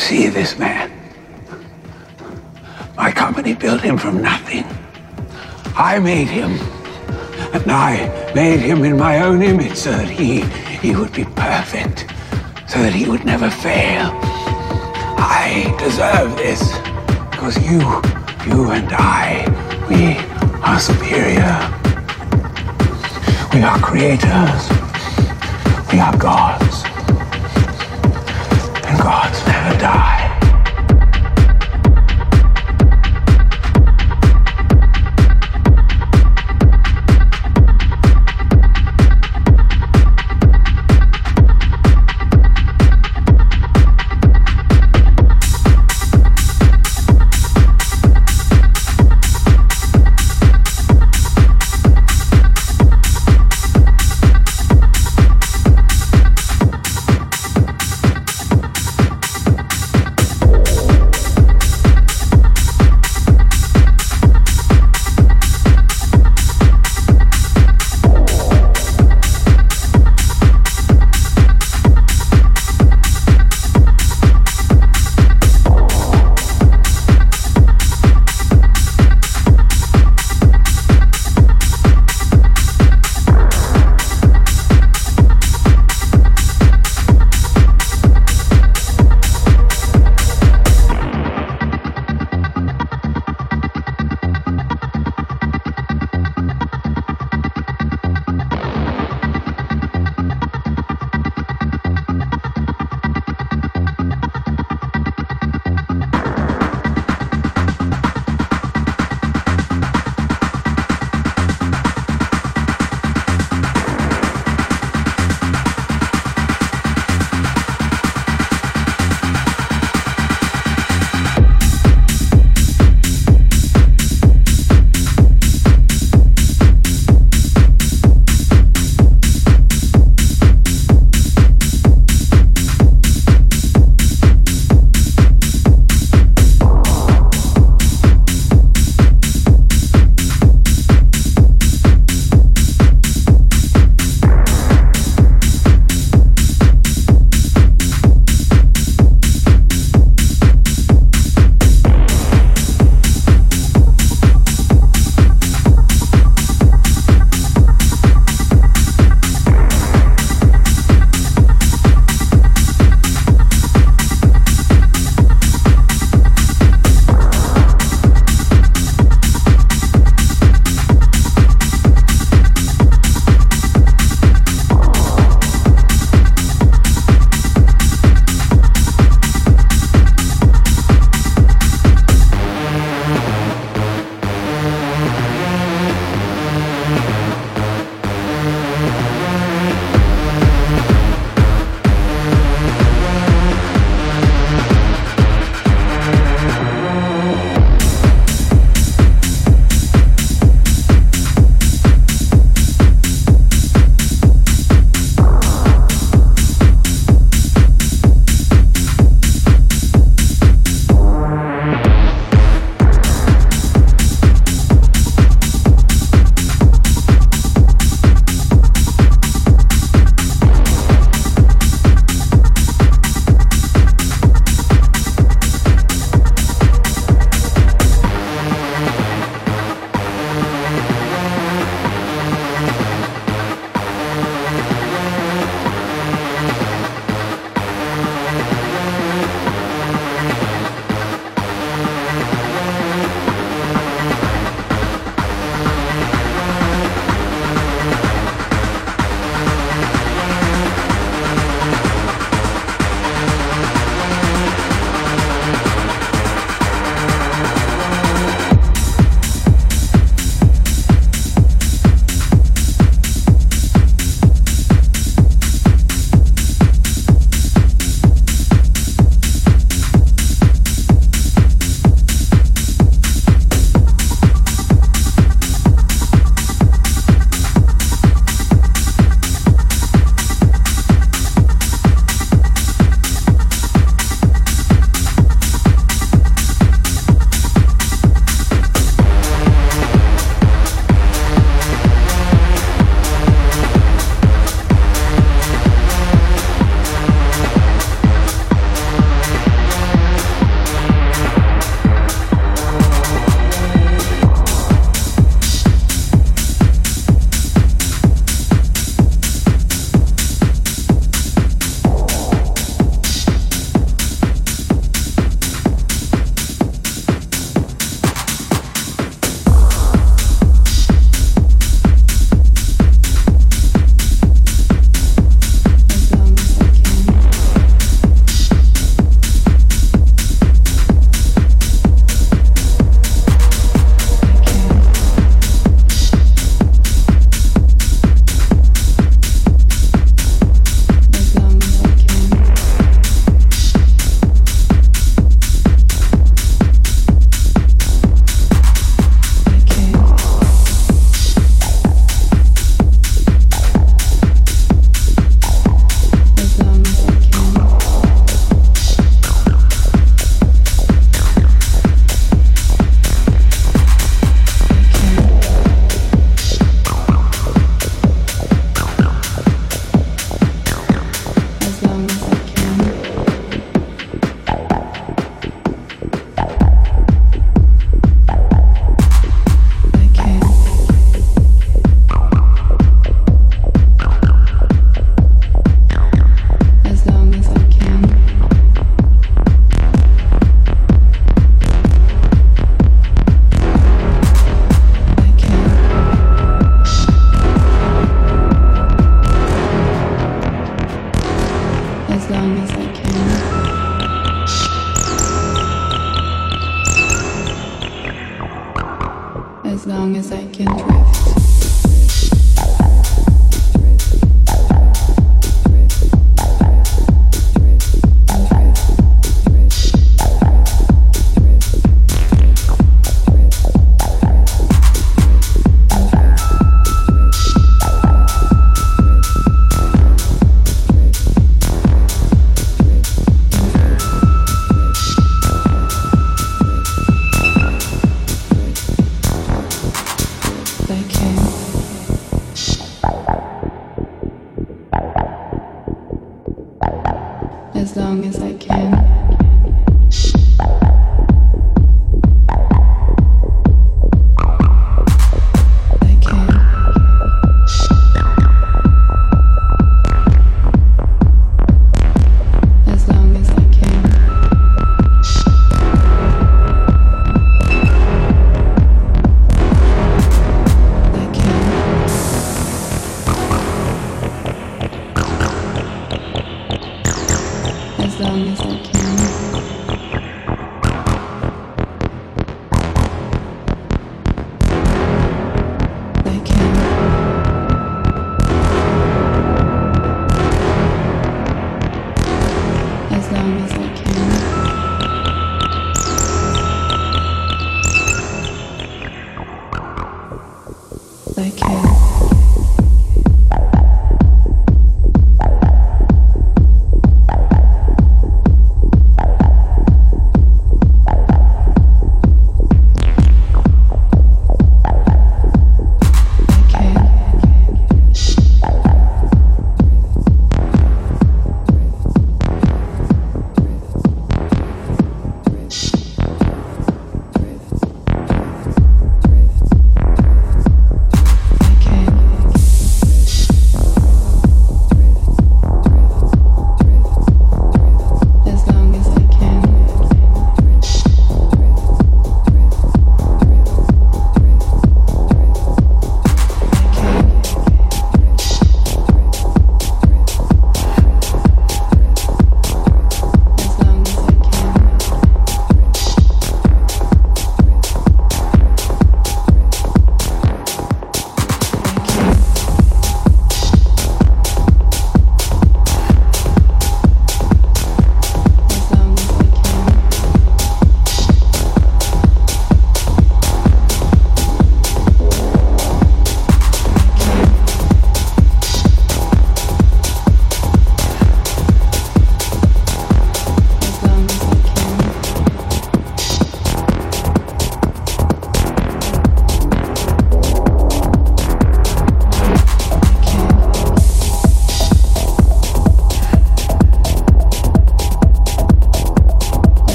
see this man? My company built him from nothing. I made him. And I made him in my own image so that he, he would be perfect, so that he would never fail. I deserve this because you, you and I, we are superior. We are creators. We are gods. And gods